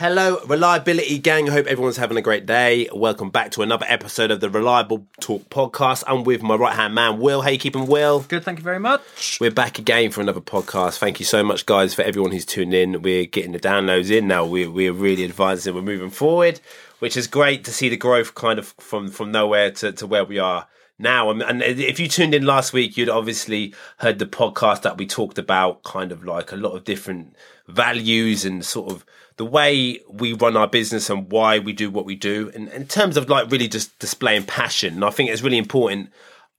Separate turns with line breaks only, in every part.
Hello, Reliability Gang. I hope everyone's having a great day. Welcome back to another episode of the Reliable Talk podcast. I'm with my right hand man, Will. You keeping, Will?
Good, thank you very much.
We're back again for another podcast. Thank you so much, guys, for everyone who's tuned in. We're getting the downloads in now. We're, we're really advancing. We're moving forward, which is great to see the growth kind of from, from nowhere to, to where we are now. And if you tuned in last week, you'd obviously heard the podcast that we talked about kind of like a lot of different values and sort of the way we run our business and why we do what we do and in terms of like really just displaying passion and i think it's really important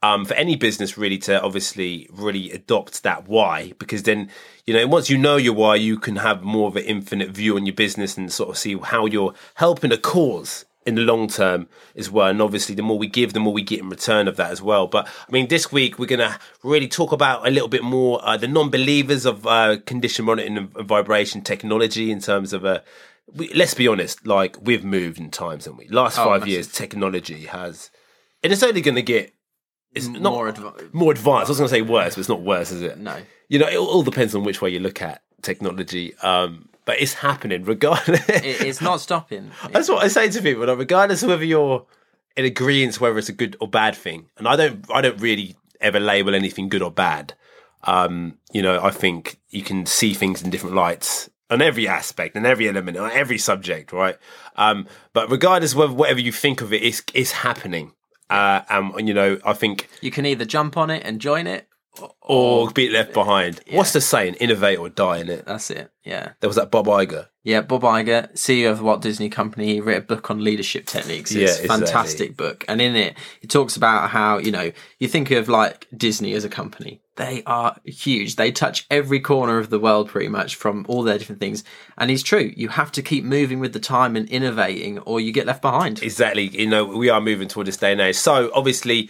um, for any business really to obviously really adopt that why because then you know once you know your why you can have more of an infinite view on your business and sort of see how you're helping a cause in the long term as well. And obviously, the more we give, the more we get in return of that as well. But I mean, this week we're going to really talk about a little bit more uh, the non-believers of uh, condition monitoring and vibration technology in terms of a. Uh, we, let's be honest, like we've moved in times, haven't we? Last oh, five years, technology has, and it's only going to get. It's not more, adv- more advanced. I was going to say worse, but it's not worse, is it?
No.
You know, it all depends on which way you look at technology. Um, but it's happening regardless.
it's not stopping.
That's what I say to people. Like, regardless of whether you're in agreement whether it's a good or bad thing, and I don't, I don't really ever label anything good or bad. Um, you know, I think you can see things in different lights on every aspect and every element on every subject, right? Um, but regardless of whatever you think of it, it's it's happening. Uh, and you know, I think
you can either jump on it and join it,
or be left behind. Yeah. What's the saying? Innovate or die in it.
That's it. Yeah.
There was that Bob Iger.
Yeah, Bob Iger, CEO of Walt Disney Company, he wrote a book on leadership techniques. It's yeah, a fantastic book. And in it, he talks about how, you know, you think of like Disney as a company. They are huge. They touch every corner of the world pretty much from all their different things. And it's true. You have to keep moving with the time and innovating or you get left behind.
Exactly. You know, we are moving toward this day and age. So obviously,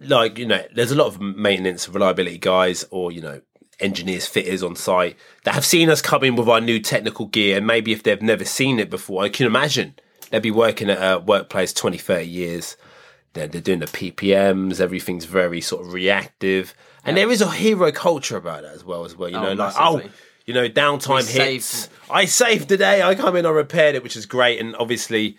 like you know, there's a lot of maintenance reliability guys, or you know, engineers, fitters on site that have seen us come in with our new technical gear, and maybe if they've never seen it before, I can imagine they'd be working at a workplace 20, 30 years. They're, they're doing the PPMs. Everything's very sort of reactive, and there is a hero culture about it as well. As well, you oh, know, like oh you know, downtime hits. I saved the day. I come in, I repaired it, which is great. And obviously,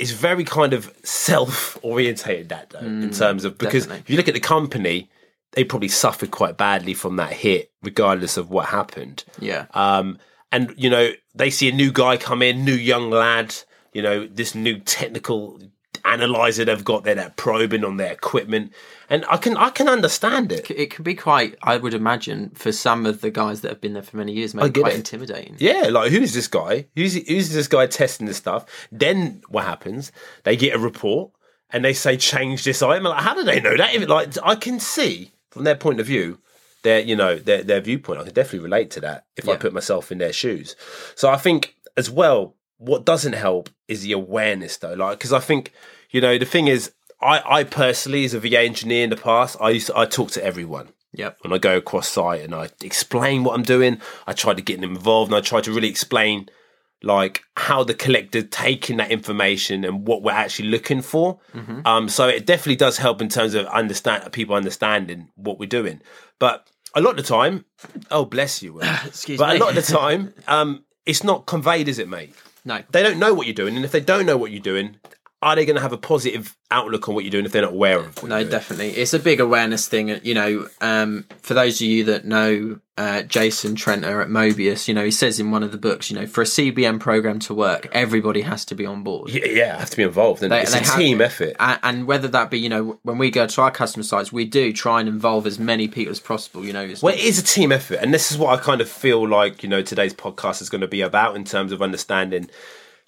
it's very kind of self orientated that though, mm, in terms of because definitely. if you look at the company, they probably suffered quite badly from that hit, regardless of what happened.
Yeah.
Um, and you know, they see a new guy come in, new young lad, you know, this new technical analyzer they've got there, that probing on their equipment and I can I can understand it.
It can be quite, I would imagine, for some of the guys that have been there for many years, maybe quite it. intimidating.
Yeah, like who's this guy? Who's who's this guy testing this stuff? Then what happens? They get a report and they say change this item. Like, how do they know that? Like I can see from their point of view their you know their their viewpoint. I can definitely relate to that if yeah. I put myself in their shoes. So I think as well, what doesn't help is the awareness though. Like because I think you know the thing is I, I personally, as a VA engineer in the past, I used to, I talk to everyone.
Yep.
When I go across site and I explain what I'm doing, I try to get them involved and I try to really explain like how the collector taking that information and what we're actually looking for. Mm-hmm. Um, so it definitely does help in terms of understand people understanding what we're doing. But a lot of the time, oh bless you,
excuse me.
but
me.
a lot of the time, um, it's not conveyed, is it, mate?
No,
they don't know what you're doing, and if they don't know what you're doing, are they going to have a positive outlook on what you're doing if they're not aware of? It?
No, definitely. It's a big awareness thing. You know, um, for those of you that know uh, Jason Tranter at Mobius, you know, he says in one of the books, you know, for a CBM program to work, everybody has to be on board.
Yeah, yeah have to be involved. And they, it's they a have, team effort.
And, whether that be, you know, when we go to our customer sites, we do try and involve as many people as possible. You know,
well, it is a team effort, and this is what I kind of feel like. You know, today's podcast is going to be about in terms of understanding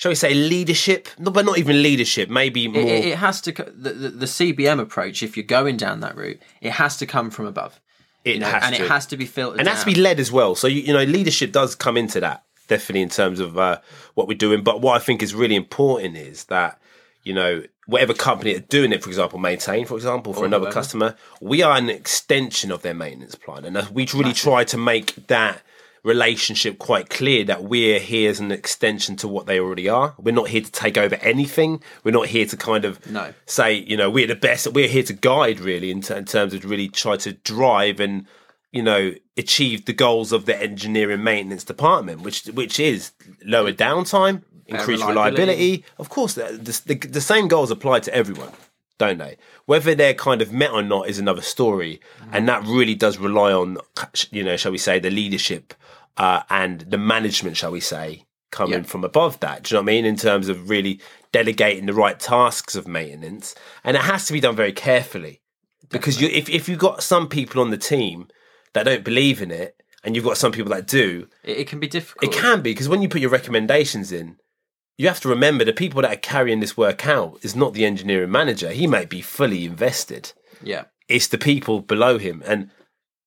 shall we say leadership? No, but not even leadership maybe more
it, it has to the, the, cbm approach if you're going down that route it has to come from above.
It
you know,
has
and
to.
it has to be filtered
and it has to be led as well. So you, you know leadership does come into that definitely in terms of uh, what we're doing. But what i think is really important is that you know whatever company are doing it for example maintain for example for or another whatever. customer we are an extension of their maintenance plan. And we really try to make that relationship quite clear that we're here as an extension to what they already are. We're not here to take over anything. We're not here to kind of
no.
say, you know, we're the best. We're here to guide really in, t- in terms of really try to drive and you know, achieve the goals of the engineering maintenance department, which which is lower downtime, increased reliability. reliability. Of course, the, the, the, same goals apply to everyone, don't they? Whether they're kind of met or not is another story, mm. and that really does rely on, you know, shall we say, the leadership uh, and the management, shall we say, coming yeah. from above that. Do you know what I mean? In terms of really delegating the right tasks of maintenance, and it has to be done very carefully, Definitely. because you, if if you've got some people on the team that don't believe in it, and you've got some people that do,
it, it can be difficult.
It can be because when you put your recommendations in, you have to remember the people that are carrying this work out is not the engineering manager. He might be fully invested.
Yeah,
it's the people below him, and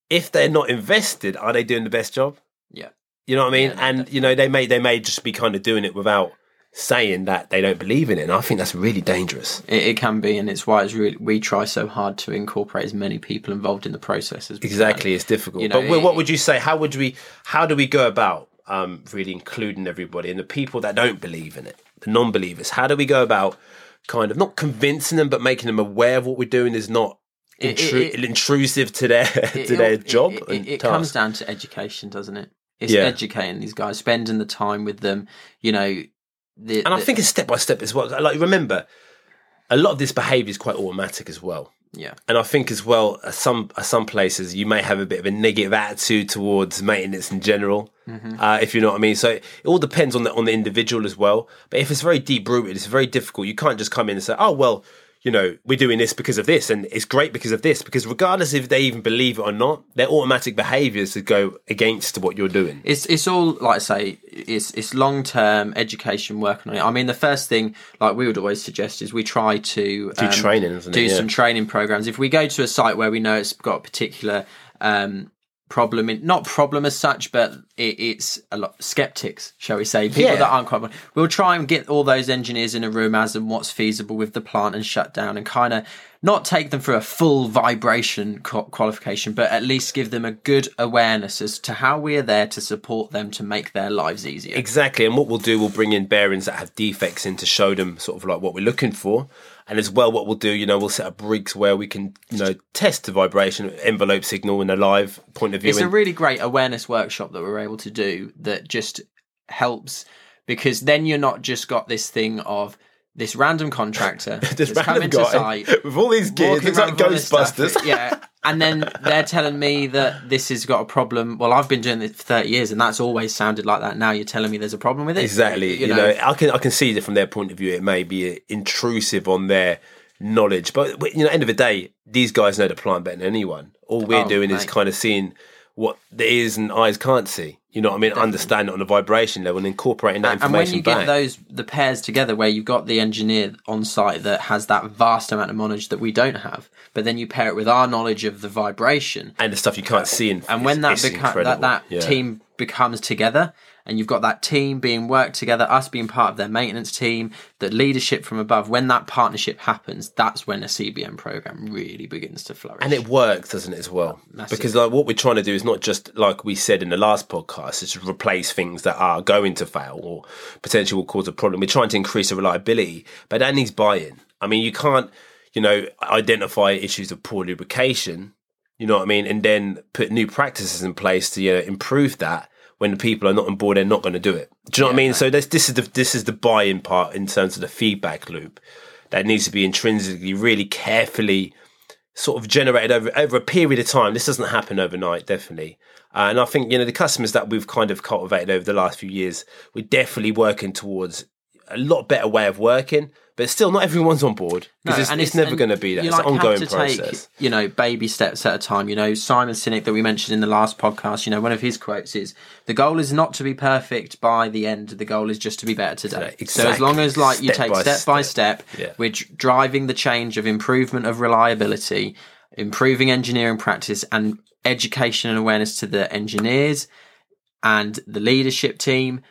if they're not invested, are they doing the best job?
Yeah,
you know what I mean. Yeah, and definitely. you know they may they may just be kind of doing it without saying that they don't believe in it. And I think that's really dangerous.
It, it, can be, and it's why it's really we try so hard to incorporate as many people involved in the process as
exactly. Can. It's difficult, you know, but it, what would you say? How would we? How do we go about um, really including everybody and the people that don't believe in it, the non-believers? How do we go about kind of not convincing them, but making them aware of what we're doing is not intru- intrusive to their to their job?
It, it comes down to education, doesn't it? It's yeah. educating these guys, spending the time with them. You know,
the, and I think it's step by step as well. Like remember, a lot of this behaviour is quite automatic as well.
Yeah,
and I think as well, some some places you may have a bit of a negative attitude towards maintenance in general, mm-hmm. uh, if you know what I mean. So it all depends on the on the individual as well. But if it's very deep rooted, it's very difficult. You can't just come in and say, "Oh well, you know, we're doing this because of this, and it's great because of this. Because regardless if they even believe it or not, their automatic behaviours to go against what you're doing.
It's it's all like I say, it's it's long term education working on it. I mean, the first thing like we would always suggest is we try to
do um, training,
do
yeah.
some training programs. If we go to a site where we know it's got a particular um, problem in not problem as such but it, it's a lot skeptics shall we say people yeah. that aren't quite we'll try and get all those engineers in a room as and what's feasible with the plant and shut down and kind of not take them through a full vibration qualification but at least give them a good awareness as to how we're there to support them to make their lives easier
exactly and what we'll do we'll bring in bearings that have defects in to show them sort of like what we're looking for and as well, what we'll do, you know, we'll set up rigs where we can, you know, test the vibration envelope signal in a live point of view.
It's a really great awareness workshop that we're able to do that just helps because then you're not just got this thing of this random contractor this random guy site,
with all these gears, it's like Ghostbusters.
yeah, and then they're telling me that this has got a problem. Well, I've been doing this for thirty years, and that's always sounded like that. Now you're telling me there's a problem with it.
Exactly. You, you know, know, I can I can see that from their point of view, it may be intrusive on their knowledge, but you know, end of the day, these guys know the plant better than anyone. All we're oh, doing mate. is kind of seeing what the ears and eyes can't see. You know what I mean? Definitely. Understand it on a vibration level and incorporating that information. And when you
back.
get
those the pairs together, where you've got the engineer on site that has that vast amount of knowledge that we don't have, but then you pair it with our knowledge of the vibration
and the stuff you can't see, and,
and when that beca- that that yeah. team becomes together, and you've got that team being worked together, us being part of their maintenance team, the leadership from above. When that partnership happens, that's when a CBM program really begins to flourish.
And it works, doesn't it, as well? Massive. Because like what we're trying to do is not just like we said in the last podcast, is to replace things that are going to fail or potentially will cause a problem. We're trying to increase the reliability, but that needs buy-in. I mean, you can't, you know, identify issues of poor lubrication. You know what I mean, and then put new practices in place to you know, improve that when the people are not on board, they're not going to do it. Do you know yeah, what I mean? Right. So this, this is the this is the buy-in part in terms of the feedback loop that needs to be intrinsically really carefully sort of generated over over a period of time. This doesn't happen overnight, definitely. Uh, and I think you know the customers that we've kind of cultivated over the last few years, we're definitely working towards a lot better way of working but still not everyone's on board because no, it's, it's, it's, never going to be that. It's like an ongoing process.
Take, you know, baby steps at a time. You know, Simon Sinek that we mentioned in the last podcast. You know, one of his quotes is, "The goal is not to be perfect by the end. The goal is just to be better today." Exactly. So as long as like you take step step by step, yeah. we're driving the change of improvement of reliability, improving engineering practice, and education and awareness to the engineers and the leadership team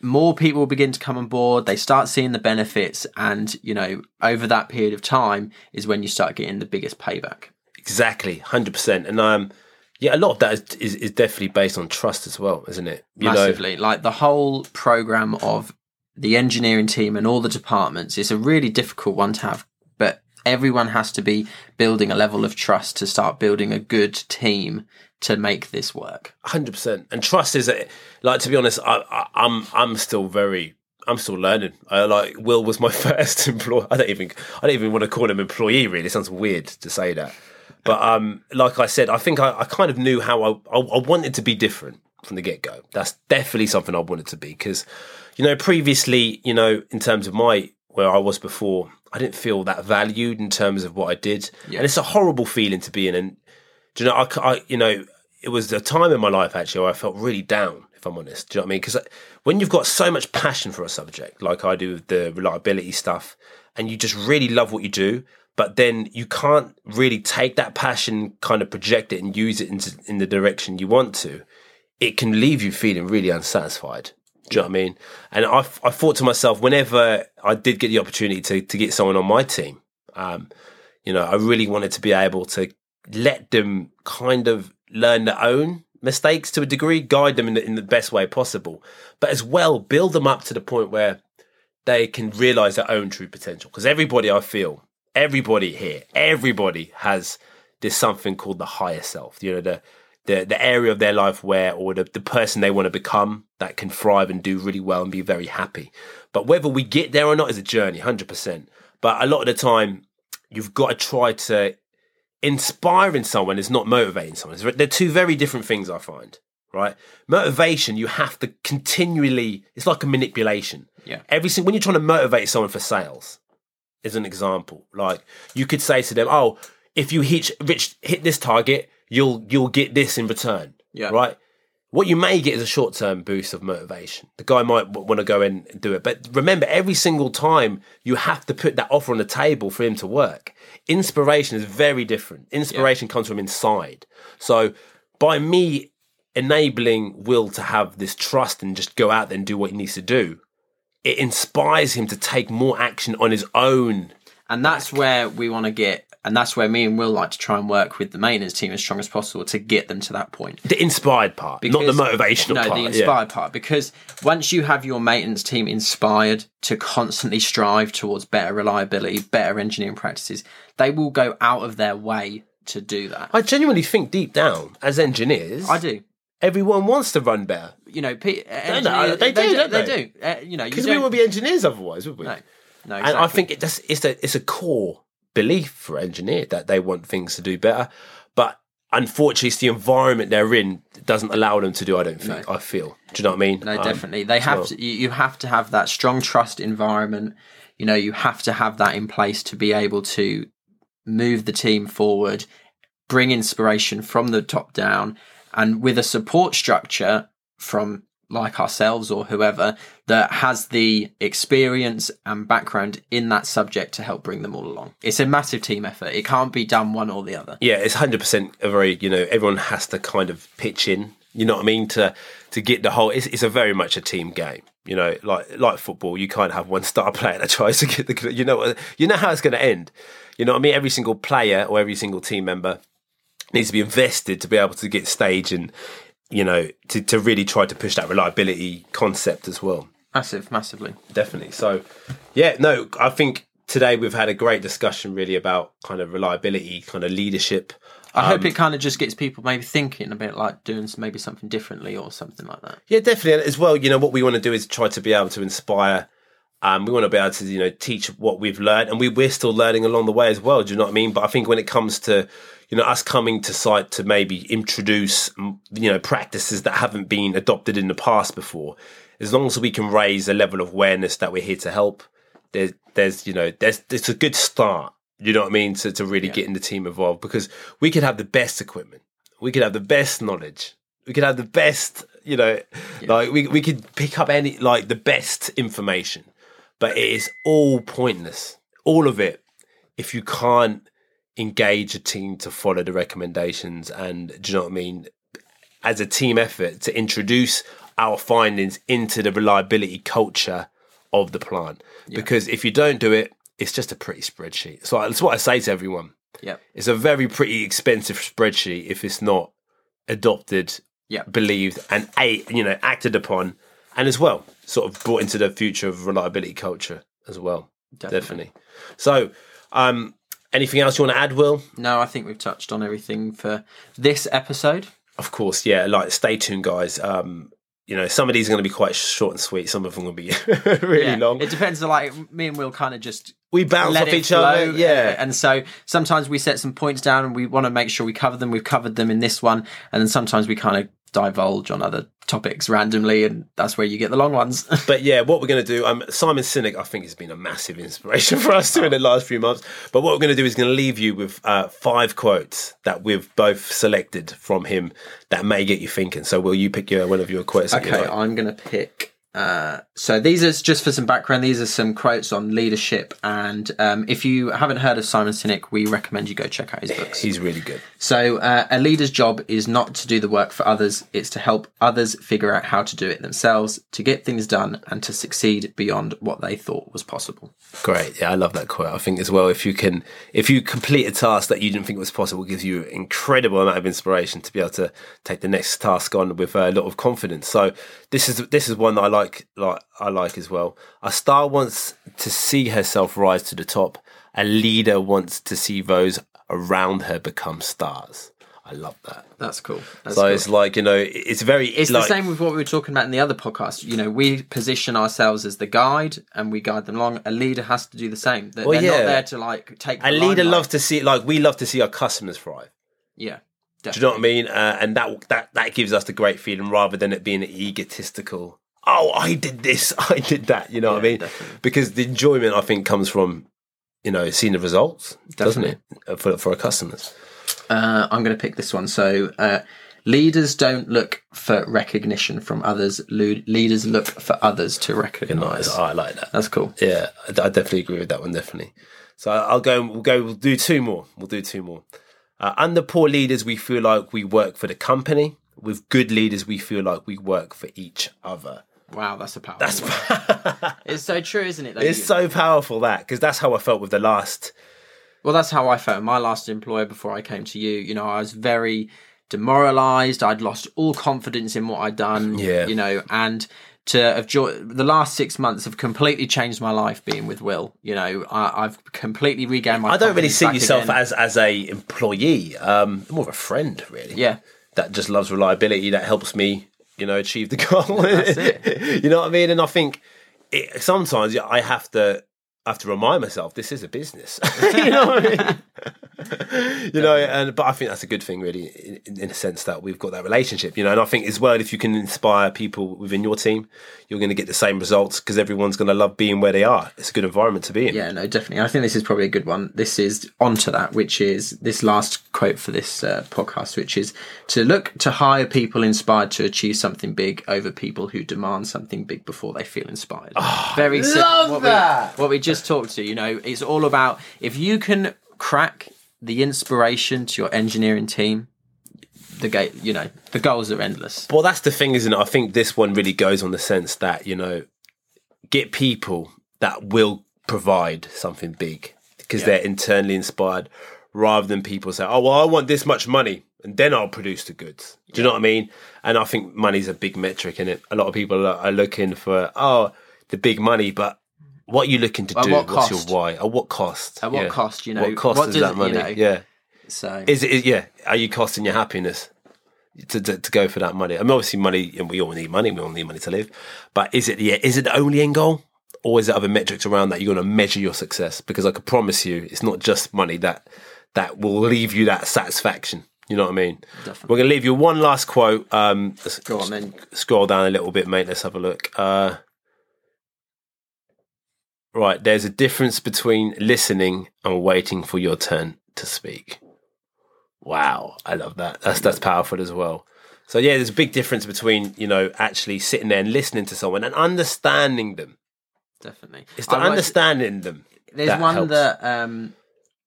more people begin to come on board they start seeing the benefits and you know over that period of time is when you start getting the biggest payback.
Exactly 100% and um yeah a lot of that is, is, is definitely based on trust as well isn't it?
You massively. Know? like the whole program of the engineering team and all the departments is a really difficult one to have but everyone has to be building a level of trust to start building a good team to make this work.
Hundred percent. And trust is like to be honest, I, I, I'm I'm still very I'm still learning. I like Will was my first employee. I don't even I don't even want to call him employee. Really, it sounds weird to say that. But um, like I said, I think I, I kind of knew how I, I, I wanted to be different from the get go. That's definitely something I wanted to be because, you know, previously, you know, in terms of my where I was before, I didn't feel that valued in terms of what I did, yeah. and it's a horrible feeling to be in. And do you know, I, I you know, it was a time in my life actually where I felt really down if I'm honest. Do you know what I mean? Because when you've got so much passion for a subject, like I do with the reliability stuff, and you just really love what you do, but then you can't really take that passion, kind of project it and use it into, in the direction you want to, it can leave you feeling really unsatisfied. Do you know what I mean? And I, I thought to myself, whenever I did get the opportunity to, to get someone on my team, um, you know, I really wanted to be able to let them kind of learn their own mistakes to a degree, guide them in the, in the best way possible, but as well build them up to the point where they can realize their own true potential. Because everybody, I feel, everybody here, everybody has this something called the higher self. You know, the the the area of their life where, or the, the person they want to become, that can thrive and do really well and be very happy. But whether we get there or not is a journey, hundred percent. But a lot of the time, you've got to try to inspiring someone is not motivating someone. They're two very different things, I find. Right, motivation you have to continually. It's like a manipulation.
Yeah.
Every single when you're trying to motivate someone for sales, is an example. Like you could say to them, "Oh, if you hit hit this target, you'll you'll get this in return."
Yeah.
Right. What you may get is a short term boost of motivation. The guy might want to go in and do it, but remember, every single time you have to put that offer on the table for him to work. Inspiration is very different. Inspiration yeah. comes from inside. So by me enabling Will to have this trust and just go out there and do what he needs to do, it inspires him to take more action on his own.
And that's back. where we want to get and that's where me and Will like to try and work with the maintenance team as strong as possible to get them to that point.
The inspired part, because, not the motivational part.
no,
part.
the inspired yeah. part. Because once you have your maintenance team inspired to constantly strive towards better reliability, better engineering practices, they will go out of their way to do that.
I genuinely think deep down, as engineers,
I do.
Everyone wants to run better.
You know, pe- no, no, they, do, they, they, they do. Uh, you know,
because we would be engineers otherwise, would we?
No, no. Exactly.
And I think it just, it's a it's a core belief for engineer that they want things to do better. But unfortunately, it's the environment they're in doesn't allow them to do. I don't think. No. I feel. Do you know what I mean?
No, um, definitely. They have well. to. You have to have that strong trust environment. You know, you have to have that in place to be able to move the team forward, bring inspiration from the top down, and with a support structure from like ourselves or whoever that has the experience and background in that subject to help bring them all along. It's a massive team effort. It can't be done one or the other.
Yeah, it's 100% a very, you know, everyone has to kind of pitch in, you know what I mean, to to get the whole it's, it's a very much a team game. You know, like like football, you can't have one star player that tries to get the you know you know how it's going to end. You know what I mean? Every single player or every single team member needs to be invested to be able to get stage and you know, to, to really try to push that reliability concept as well.
Massive, massively.
Definitely. So, yeah, no, I think today we've had a great discussion really about kind of reliability, kind of leadership.
I um, hope it kind of just gets people maybe thinking a bit like doing maybe something differently or something like that.
Yeah, definitely. As well, you know, what we want to do is try to be able to inspire. Um, we want to be able to, you know, teach what we've learned, and we, we're still learning along the way as well. Do you know what I mean? But I think when it comes to you know, us coming to site to maybe introduce, you know, practices that haven't been adopted in the past before, as long as we can raise a level of awareness that we're here to help, there's, there's, you know, there's, it's a good start. You know what I mean? To, to really yeah. getting the team involved because we could have the best equipment, we could have the best knowledge, we could have the best, you know, yeah. like we, we could pick up any, like the best information, but it is all pointless. All of it, if you can't engage a team to follow the recommendations and do you know what I mean? As a team effort to introduce our findings into the reliability culture of the plant. Yeah. Because if you don't do it, it's just a pretty spreadsheet. So that's what I say to everyone.
Yeah.
It's a very pretty expensive spreadsheet if it's not adopted,
yeah.
believed and a you know, acted upon and as well sort of brought into the future of reliability culture as well. Definitely. Definitely. So um Anything else you want to add, Will?
No, I think we've touched on everything for this episode.
Of course, yeah. Like, stay tuned, guys. Um, you know, some of these are going to be quite short and sweet. Some of them will be really yeah. long.
It depends. Like me and Will, kind of just
we bounce off each flow. other. Yeah,
and so sometimes we set some points down and we want to make sure we cover them. We've covered them in this one, and then sometimes we kind of divulge on other topics randomly, and that's where you get the long ones.
but yeah, what we're going to do, um, Simon Sinek, I think, has been a massive inspiration for us in the last few months. But what we're going to do is going to leave you with uh, five quotes that we've both selected from him that may get you thinking. So, will you pick your one of your quotes?
Okay, I'm going to pick uh, so these are just for some background. These are some quotes on leadership, and um, if you haven't heard of Simon Sinek, we recommend you go check out his books.
He's really good.
So uh, a leader's job is not to do the work for others; it's to help others figure out how to do it themselves, to get things done, and to succeed beyond what they thought was possible.
Great, yeah, I love that quote. I think as well, if you can, if you complete a task that you didn't think was possible, gives you incredible amount of inspiration to be able to take the next task on with a lot of confidence. So this is this is one that I like like I like as well. A star wants to see herself rise to the top. A leader wants to see those around her become stars. I love that.
That's cool. That's
so
cool.
it's like you know, it's very.
It's like, the same with what we were talking about in the other podcast. You know, we position ourselves as the guide, and we guide them along. A leader has to do the same. They're, well, they're yeah. not there to like take.
A leader loves to see, like we love to see our customers thrive.
Yeah.
Definitely. Do you know what I mean? Uh, and that that that gives us the great feeling rather than it being egotistical oh, I did this, I did that. You know yeah, what I mean? Definitely. Because the enjoyment, I think, comes from you know seeing the results, definitely. doesn't it, uh, for for our customers?
Uh, I'm going to pick this one. So. Uh, leaders don't look for recognition from others. leaders look for others to recognize.
Oh, I like that.
That's cool.
Yeah, I definitely agree with that one. Definitely. So I'll go. We'll go. We'll do two more. We'll do two more. Uh, under poor leaders, we feel like we work for the company. With good leaders, we feel like we work for each other.
Wow, that's a powerful.
That's
it's so true, isn't it?
It's so powerful that because that's how I felt with the last.
Well, that's how I felt. My last employer before I came to you, you know, I was very demoralized. I'd lost all confidence in what I'd done.
Yeah.
You know, and to have joined the last six months have completely changed my life being with Will. You know, I, have completely regained my.
I don't really see yourself again. as as a employee. Um, more of a friend, really.
Yeah.
That just loves reliability. That helps me you know, achieve the goal. you know what I mean? And I think it, sometimes I have to I have to remind myself this is a business. you know what I mean? you know, and but I think that's a good thing, really, in, in, a sense that we've got that relationship. You know, and I think as well, if you can inspire people within your team, you're going to get the same results because everyone's going to love being where they are. It's a good environment to be in.
Yeah, no, definitely. I think this is probably a good one. This is onto that, which is this last quote for this uh, podcast, which is to look to hire people inspired to achieve something big over people who demand something big before they feel inspired.
Oh, Very simple. Love what that.
We, what we just talked to, you know, it's all about if you can crack the inspiration to your engineering team, the gate, you know, the goals are endless.
Well, that's the thing, isn't it? I think this one really goes on the sense that you know, get people that will provide something big because yeah. they're internally inspired, rather than people say, "Oh, well, I want this much money." And then I'll produce the goods. Do you yeah. know what I mean? And I think money's a big metric in it. A lot of people are looking for, oh, the big money, but what are you looking to do? What What's your why? At what cost?
At what yeah. cost? You know,
what cost what is that money? You know, yeah.
So
is it? Is, yeah. Are you costing your happiness to, to, to go for that money? I mean, obviously, money. And we all need money. We all need money to live. But is it? Yeah. Is it the only end goal? Or is there other metrics around that you're going to measure your success? Because I can promise you, it's not just money that that will leave you that satisfaction. You know what I mean? Definitely. We're going to leave you one last quote. Um,
Go on, then.
Scroll down a little bit, mate. Let's have a look. Uh, Right, there's a difference between listening and waiting for your turn to speak. Wow, I love that. That's that's powerful as well. So yeah, there's a big difference between you know actually sitting there and listening to someone and understanding them.
Definitely,
it's the understanding them.
There's that one helps. that um,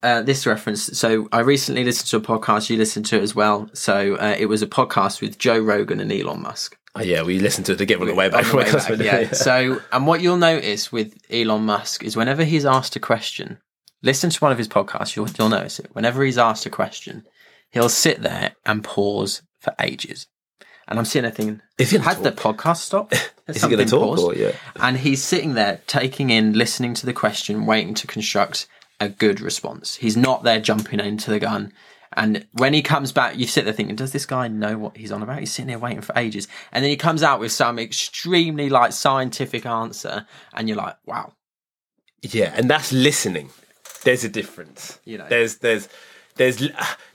uh, this reference. So I recently listened to a podcast. You listened to it as well. So uh, it was a podcast with Joe Rogan and Elon Musk.
Oh, yeah, we listened to it to get on the way back.
The way back yeah. yeah. So, and what you'll notice with Elon Musk is whenever he's asked a question, listen to one of his podcasts. You'll, you'll notice it. Whenever he's asked a question, he'll sit there and pause for ages. And I'm seeing sitting there thinking, has the podcast stop?
Is he going to talk? Or, yeah.
And he's sitting there taking in, listening to the question, waiting to construct a good response. He's not there jumping into the gun And when he comes back, you sit there thinking, does this guy know what he's on about? He's sitting there waiting for ages. And then he comes out with some extremely like scientific answer. And you're like, wow.
Yeah. And that's listening. There's a difference. You know, there's, there's, there's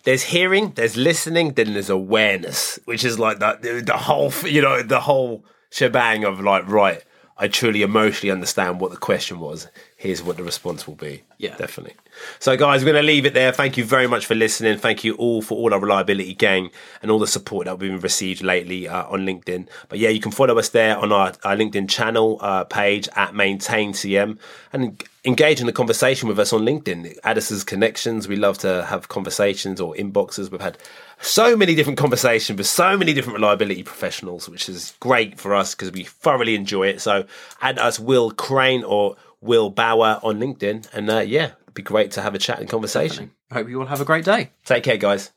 there's hearing, there's listening, then there's awareness, which is like the the whole you know the whole shebang of like right, I truly emotionally understand what the question was. Here's what the response will be.
Yeah,
definitely. So, guys, we're going to leave it there. Thank you very much for listening. Thank you all for all our reliability gang and all the support that we've received lately uh, on LinkedIn. But yeah, you can follow us there on our, our LinkedIn channel uh, page at Maintain CM and engage in the conversation with us on LinkedIn. Add us as connections. We love to have conversations or inboxes. We've had so many different conversations with so many different reliability professionals, which is great for us because we thoroughly enjoy it. So add us Will Crane or Will Bauer on LinkedIn. And uh, yeah, it'd be great to have a chat and conversation.
I hope you all have a great day.
Take care, guys.